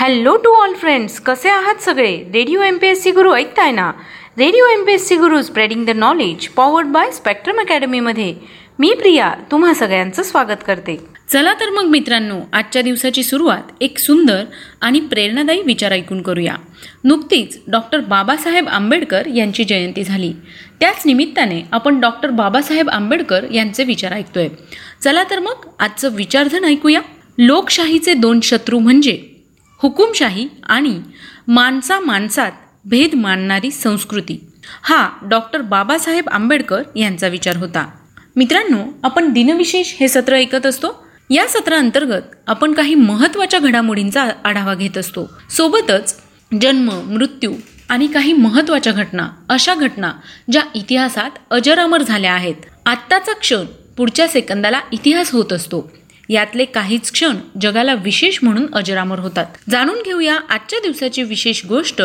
Hello to all friends कसे आहात सगळे? Radio M P S C Guru ऐकताय ना? Radio M P S C Guru spreading the knowledge powered by Spectrum अकॅडमीमध्ये मी प्रिया तुम्हा सगळ्यांचं स्वागत करते. चला तर मग मित्रांनो आजच्या दिवसाची सुरुवात एक सुंदर आणि प्रेरणादायी विचार ऐकून करूया. नुकतीच डॉक्टर बाबासाहेब आंबेडकर यांची जयंती झाली. त्याच निमित्ताने आपण डॉक्टर बाबासाहेब आंबेडकर यांचे विचार ऐकतोय. चला तर मग आजचं विचारधन ऐकूया. लोकशाहीचे दोन शत्रू म्हणजे हुकुमशाही आणि माणसा माणसात भेद मानणारी संस्कृती. हा डॉक्टर बाबासाहेब आंबेडकर यांचा विचार होता. मित्रांनो आपण दिनविशेष हे सत्र ऐकत असतो. या सत्रांतर्गत आपण काही महत्त्वाच्या घडामोडींचा आढावा घेत असतो. सोबतच जन्म मृत्यू आणि काही महत्त्वाच्या घटना अशा घटना ज्या इतिहासात अजरामर झाल्या आहेत. आत्ताचा क्षण पुढच्या सेकंदाला इतिहास होत असतो. यातले काहीच क्षण जगाला विशेष म्हणून अजरामर होतात. जाणून घेऊया आजच्या दिवसाची विशेष गोष्ट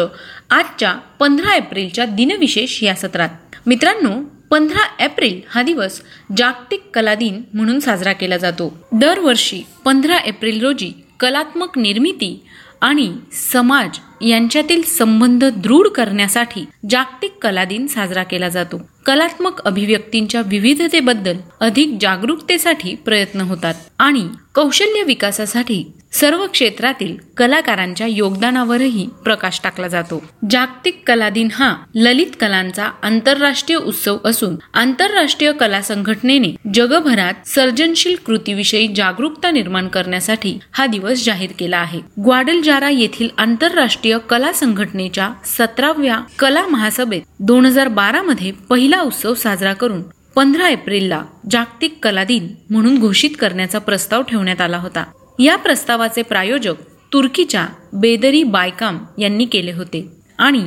आजच्या पंधरा एप्रिलच्या दिनविशेष या सत्रात. मित्रांनो पंधरा एप्रिल हा दिवस जागतिक कला दिन म्हणून साजरा केला जातो. दरवर्षी पंधरा एप्रिल रोजी कलात्मक निर्मिती आणि समाज यांच्यातील संबंध दृढ करण्यासाठी जागतिक कला दिन साजरा केला जातो. कलात्मक अभिव्यक्तींच्या विविधतेबद्दल अधिक जागरूकतेसाठी प्रयत्न होतात आणि कौशल्य विकासासाठी सर्व क्षेत्रातील कलाकारांच्या योगदानावरही प्रकाश टाकला जातो. जागतिक कला दिन हा ललित कलांचा आंतरराष्ट्रीय उत्सव असून आंतरराष्ट्रीय कला संघटनेने जगभरात सर्जनशील कृतीविषयी जागरूकता निर्माण करण्यासाठी हा दिवस जाहीर केला आहे. ग्वाडलजारा येथील आंतरराष्ट्रीय कला संघटनेच्या सतराव्या कला महासभेत दोन हजार बारा मध्ये पहिला उत्सव साजरा करून पंधरा एप्रिलला जागतिक कला दिन म्हणून घोषित करण्याचा प्रस्ताव ठेवण्यात आला होता. या प्रस्तावाचे प्रायोजक तुर्कीच्या बेदरी बायकाम यांनी केले होते आणि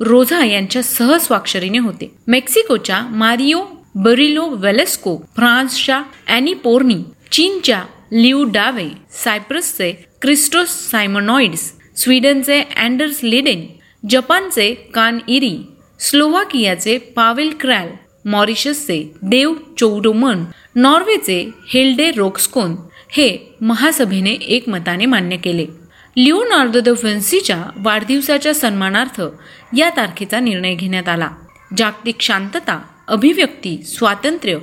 रोझा यांच्या सहस्वाक्षरीने होते. मेक्सिकोच्या मारिओ बरिलो वेलेस्को फ्रान्सच्या अॅनी पोर्नी चीनच्या लिऊ डावे सायप्रसचे क्रिस्टोस सायमनॉइड्स स्वीडनचे अँडर्स लिडेन जपानचे कान इरी स्लोवाकियाचे पावेल क्रॅल मॉरिशसचे देव चौडोमन नॉर्वेचे हेल्डे रोक्सकोन हे महासभेने एकमताने मान्य केले. लिओनार्दो द व्हिन्सीच्या वाढदिवसाच्या सन्मानार्थ या तारखेचा निर्णय घेण्यात आला. जागतिक शांतता अभिव्यक्ती स्वातंत्र्य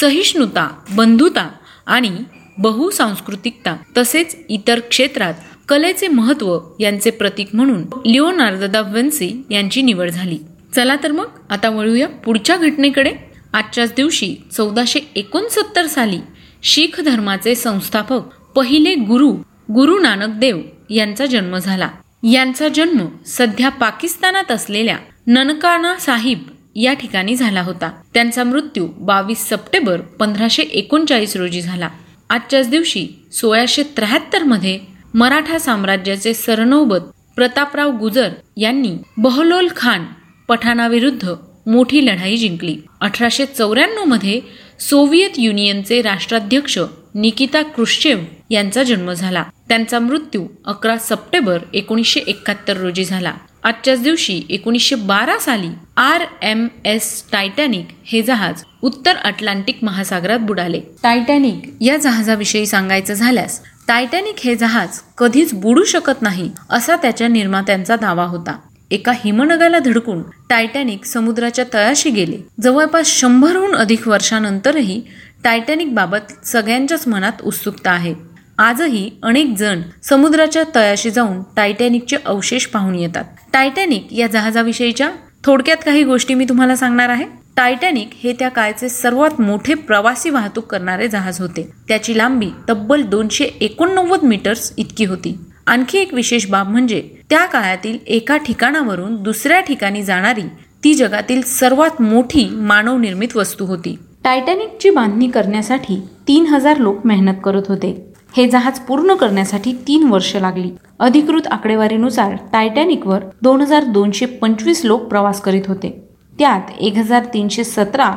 सहिष्णुता बंधुता आणि बहुसांस्कृतिकता तसेच इतर क्षेत्रात कलेचे महत्त्व यांचे प्रतीक म्हणून लिओनार्दो दा व्हिन्सी यांची निवड झाली. चला तर मग आता वळूया पुढच्या घटनेकडे. आजच्याच दिवशी चौदाशे एकोणसत्तर साली शीख धर्माचे संस्थापक पहिले गुरु गुरु नानक देव यांचा जन्म झाला. यांचा जन्म सध्या पाकिस्तानात असलेल्या ननकाना साहिब या ठिकाणी झाला होता. त्यांचा मृत्यू बावीस सप्टेंबर पंधराशे एकोणचाळीस रोजी झाला. आजच्याच दिवशी सोळाशे त्र्याहत्तरमध्ये मराठा साम्राज्याचे सरनौबत प्रतापराव गुजर यांनी बहलोल खान पठाणाविरुद्ध मोठी लढाई जिंकली. अठराशे चौऱ्याण्णवमध्ये सोव्हिएत युनियनचे राष्ट्राध्यक्ष निकिता क्रुश्चेव यांचा जन्म झाला. त्यांचा मृत्यू अकरा सप्टेंबर एकोणीसशे एकाहत्तर रोजी झाला. आजच्याच दिवशी एकोणीसशे बारा साली आर एम एस टायटॅनिक हे जहाज उत्तर अटलांटिक महासागरात बुडाले. टायटॅनिक या जहाजाविषयी सांगायचं झाल्यास टायटॅनिक हे जहाज कधीच बुडू शकत नाही असा त्याच्या निर्मात्यांचा दावा होता. एका हिमनगाला धडकून टायटॅनिक समुद्राच्या तळाशी गेले. जवळपास शंभरहून अधिक वर्षानंतरही टायटॅनिक बाबत सगळ्यांच्याच मनात उत्सुकता आहे. आजही अनेक जण समुद्राच्या तळाशी जाऊन टायटॅनिकचे अवशेष पाहून येतात. टायटॅनिक या जहाजाविषयीच्या थोडक्यात काही गोष्टी मी तुम्हाला सांगणार आहे. टायटॅनिक हे त्या काळचे सर्वात मोठे प्रवासी वाहतूक करणारे जहाज होते. त्याची लांबी तब्बल दोनशे एकोणनव्वद मीटर्स इतकी होती. आणखी एक विशेष बाब म्हणजे त्या काळातील एका ठिकाणावरून दुसऱ्या ठिकाणी जाणारी ती जगातील सर्वात मोठी मानवनिर्मित वस्तू होती. टायटॅनिकची बांधणी करण्यासाठी तीन हजार लोक मेहनत करत होते. हे जहाज पूर्ण करण्यासाठी तीन वर्ष लागली. अधिकृत आकडेवारीनुसार टायटॅनिकवर दोन हजार दोनशे पंचवीस लोक प्रवास करीत होते. त्यात एक हजार तीनशे सतरा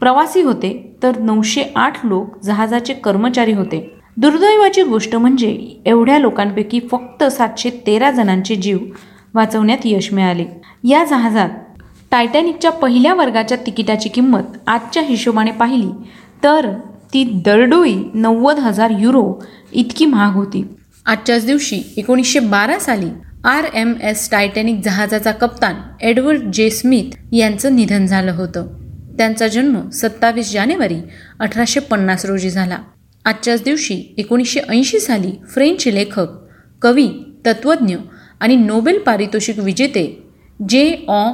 प्रवासी होते तर नऊशे आठ लोक जहाजाचे कर्मचारी होते. दुर्दैवाची गोष्ट म्हणजे एवढ्या लोकांपैकी फक्त सातशे तेरा जणांचे जीव वाचवण्यात यश मिळाले. या जहाजात टायटॅनिकच्या पहिल्या वर्गाच्या तिकिटाची किंमत आजच्या हिशोबाने पाहिली तर ती दरडोई नव्वद हजार युरो इतकी महाग होती. आजच्याच दिवशी एकोणीसशे बारा साली आर एम एस टायटॅनिक जहाजाचा कप्तान एडवर्ड जे स्मिथ यांचं निधन झालं होतं. त्यांचा जन्म सत्तावीस जानेवारी अठराशे पन्नास रोजी झाला. आजच्याच दिवशी एकोणीसशे ऐंशी साली फ्रेंच लेखक कवी तत्त्वज्ञ आणि नोबेल पारितोषिक विजेते जे ऑ.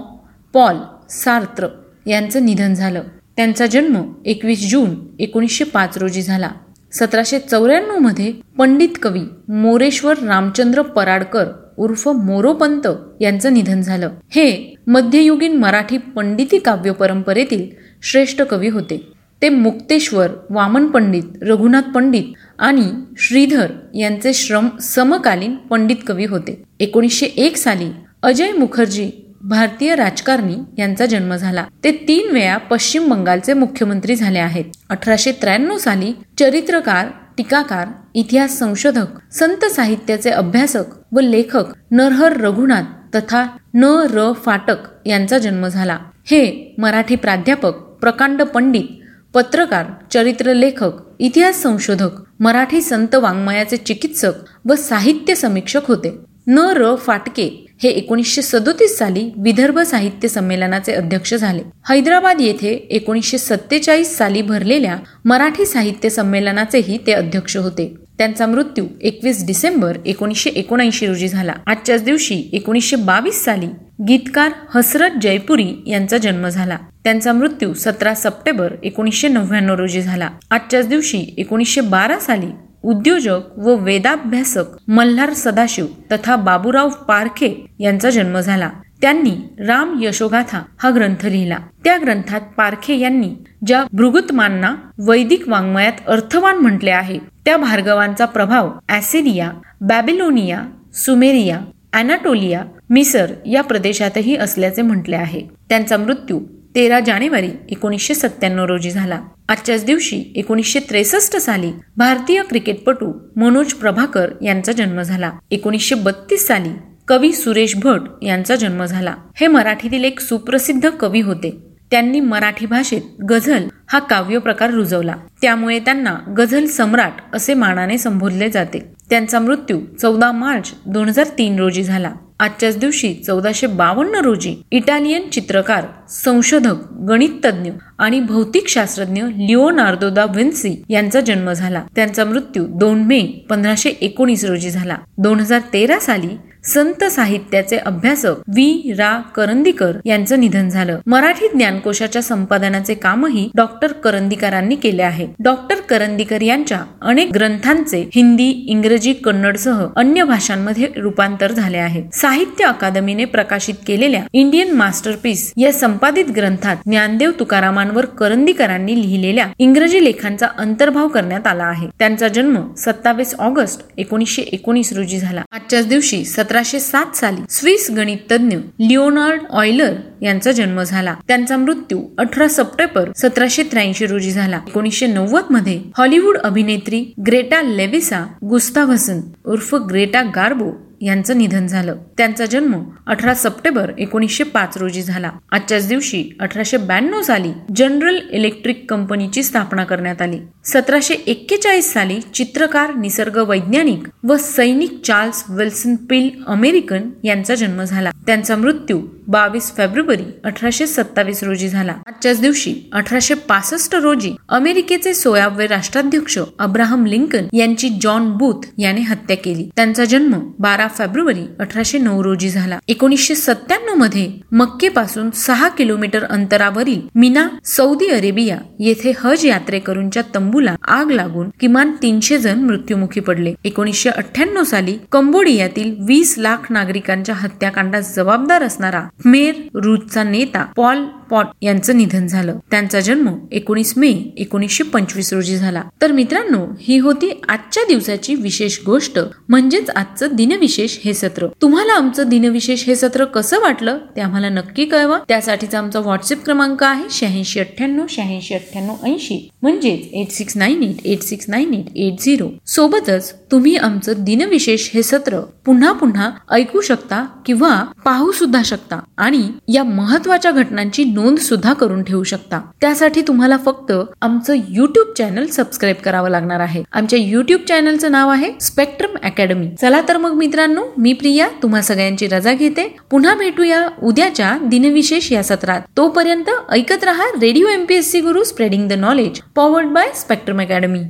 पॉल सार्त्र यांचं निधन झालं. त्यांचा जन्म एकवीस जून एकोणीसशे पाच रोजी झाला. सतराशे चौऱ्याण्णवमध्ये पंडित कवी मोरेश्वर रामचंद्र पराडकर उर्फ मोरोपंत यांचं निधन झालं. हे मध्ययुगीन मराठी पंडिती काव्य परंपरेतील श्रेष्ठ कवी होते. ते मुक्तेश्वर वामन पंडित रघुनाथ पंडित आणि श्रीधर यांचे श्रम समकालीन पंडित कवी होते. एकोणीसशे एक साली अजय मुखर्जी भारतीय राजकारणी यांचा जन्म झाला. ते तीन वेळा पश्चिम बंगालचे मुख्यमंत्री झाले आहेत. अठराशे त्र्याण्णव साली चरित्रकार टीकाकार इतिहास संशोधक संत साहित्याचे अभ्यासक व लेखक नरहर रघुनाथ तथा न र फाटक यांचा जन्म झाला. हे मराठी प्राध्यापक प्रकांड पंडित पत्रकार चरित्र लेखक इतिहास संशोधक मराठी संत वाङ्मयाचे चिकित्सक व साहित्य समीक्षक होते. न र फाटके हे एकोणीसशे सदोतीस साली विदर्भ साहित्य संमेलनाचे अध्यक्ष झाले. हैदराबाद येथे एकोणीसशे सत्तेचाळीस साली भरलेल्या मराठी साहित्य संमेलनाचेही ते अध्यक्ष होते. त्यांचा मृत्यू एकवीस डिसेंबर एकोणीसशे एकोणऐंशी रोजी झाला. आजच्याच दिवशी एकोणीसशे बावीस साली गीतकार हसरत जयपुरी यांचा जन्म झाला. त्यांचा मृत्यू सतरा सप्टेंबर एकोणीसशे नव्याण्णव रोजी झाला. आजच्याच दिवशी एकोणीसशे बारा साली उद्योजक व वेदाभ्यासक मल्हार सदाशिव तथा बाबूराव पारखे यांचा जन्म झाला. त्यांनी राम यशोगाथा हा ग्रंथ लिहिला. त्या ग्रंथात पारखे यांनी ज्या भृगुतमांना वैदिक वाङ्मयात अर्थवान म्हटले आहे त्या भार्गवांचा प्रभाव ऍसिडिया बॅबिलोनिया सुमेरिया अॅनाटोलिया मिसर या प्रदेशातही असल्याचे म्हटले आहे. त्यांचा मृत्यू तेरा जानेवारी एकोणीसशे सत्त्याण्णव रोजी झाला. आजच्याच दिवशी एकोणीसशे त्रेसष्ट साली भारतीय क्रिकेटपटू मनोज प्रभाकर यांचा जन्म झाला. एकोणीसशे बत्तीस साली कवी सुरेश भट यांचा जन्म झाला. हे मराठीतील एक सुप्रसिद्ध कवी होते. त्यांनी मराठी भाषेत गझल हा काव्य प्रकार रुजवला. त्यामुळे त्यांना गझल सम्राट असे मानाने संबोधले जाते. त्यांचा मृत्यू चौदा मार्च दोन हजार तीन रोजी झाला. आजच्याच दिवशी चौदाशे बावन्न रोजी इटालियन चित्रकार संशोधक गणिततज्ञ आणि भौतिक शास्त्रज्ञ लिओनार्दो दा विन्सी यांचा जन्म झाला. त्यांचा मृत्यू दोन मे पंधराशे एकोणीस रोजी झाला. दोन हजार तेरा साली संत साहित्याचे अभ्यासक वी. रा. करंदीकर यांचं निधन झालं. मराठी ज्ञानकोशाच्या संपादनाचे कामही डॉक्टर करंदीकरांनी केले आहे. डॉक्टर करंदीकर यांच्या अनेक ग्रंथांचे हिंदी इंग्रजी कन्नड सह अन्य भाषांमध्ये रूपांतर झाले आहे. साहित्य अकादमीने प्रकाशित केलेल्या इंडियन मास्टरपीस या संपादित ग्रंथात ज्ञानदेव तुकारामांवर करंदीकरांनी लिहिलेल्या इंग्रजी लेखांचा अंतर्भाव करण्यात आला आहे. त्यांचा जन्म सत्तावीस ऑगस्ट एकोणीसशे एकोणीस रोजी झाला. आजच्याच दिवशी सतराशे सात साली स्विस गणिततज्ञ लिओनार्ड ऑयलर यांचा जन्म झाला. त्यांचा मृत्यू अठरा सप्टेंबर सतराशे त्र्याऐंशी रोजी झाला. एकोणीसशे नव्वदमध्ये हॉलिवूड अभिनेत्री ग्रेटा लेविसा गुस्ताव्हसन उर्फ ग्रेटा गार्बो यांचं निधन झालं. त्यांचा जन्म अठरा सप्टेंबर एकोणीसशे पाच रोजी झाला. आजच्याच दिवशी अठराशे ब्याण्णव साली जनरल इलेक्ट्रिक कंपनीची स्थापना करण्यात आली. सतराशे एक्केचाळीस साली चित्रकार निसर्ग वैज्ञानिक व सैनिक चार्ल्स विल्सन पिल अमेरिकन यांचा जन्म झाला. त्यांचा मृत्यू बावीस फेब्रुवारी अठराशे सत्तावीस रोजी झाला. आजच्याच दिवशी अठराशे पासष्ट रोजी अमेरिकेचे सोळावे राष्ट्राध्यक्ष अब्राहम लिंकन यांची जॉन बूथ याने हत्या केली. त्यांचा जन्म बारा फेब्रुवारी अठराशे नऊ रोजी झाला. एकोणीसशे सत्त्याण्णवमध्ये मक्केपासून सहा किलोमीटर अंतरावरील मिना सौदी अरेबिया येथे हज यात्रेकरूंच्या तंबूला आग लागून किमान तीनशे जण मृत्युमुखी पडले. एकोणीसशे अठ्ठ्याण्णव साली कंबोडियातील वीस लाख नागरिकांच्या हत्याकांडास जबाबदार असणारा मेर रूटचा नेता पॉल पॉट यांचं निधन झालं. त्यांचा जन्म एकोणीस मे एकोणीसशे पंचवीस रोजी झाला. तर मित्रांनो ही होती आजच्या दिवसाची विशेष गोष्ट म्हणजेच आजचं दिनविशेष हे सत्र. तुम्हाला आमचं दिनविशेष हे सत्र कसं वाटलं ते आम्हाला नक्की कळवा. त्यासाठीचा आमचा व्हॉट्सअप क्रमांक आहे शहाऐंशी अठ्ठ्याण्णव शहाऐंशी अठ्ठ्याण्णव ऐंशी. म्हणजेच eight six nine eight eight six nine eight eight zero. सोबतच तुम्ही आमचं दिनविशेष हे सत्र पुन्हा पुन्हा ऐकू शकता किंवा पाहू सुद्धा शकता आणि या महत्त्वाच्या घटनांची नोंद सुद्धा करून ठेवू शकता. त्यासाठी तुम्हाला फक्त आमचं युट्यूब चॅनल सबस्क्राईब करावं लागणार आहे. आमच्या युट्यूब चॅनलचं नाव आहे स्पेक्ट्रम अकॅडमी चला तर मग मित्रांनो मी प्रिया तुम्हा सगळ्यांची रजा घेते. पुन्हा भेटूया उद्याच्या दिनविशेष या सत्रात. तोपर्यंत ऐकत रहा radio MPSC Guru spreading the knowledge powered by Spectrum academy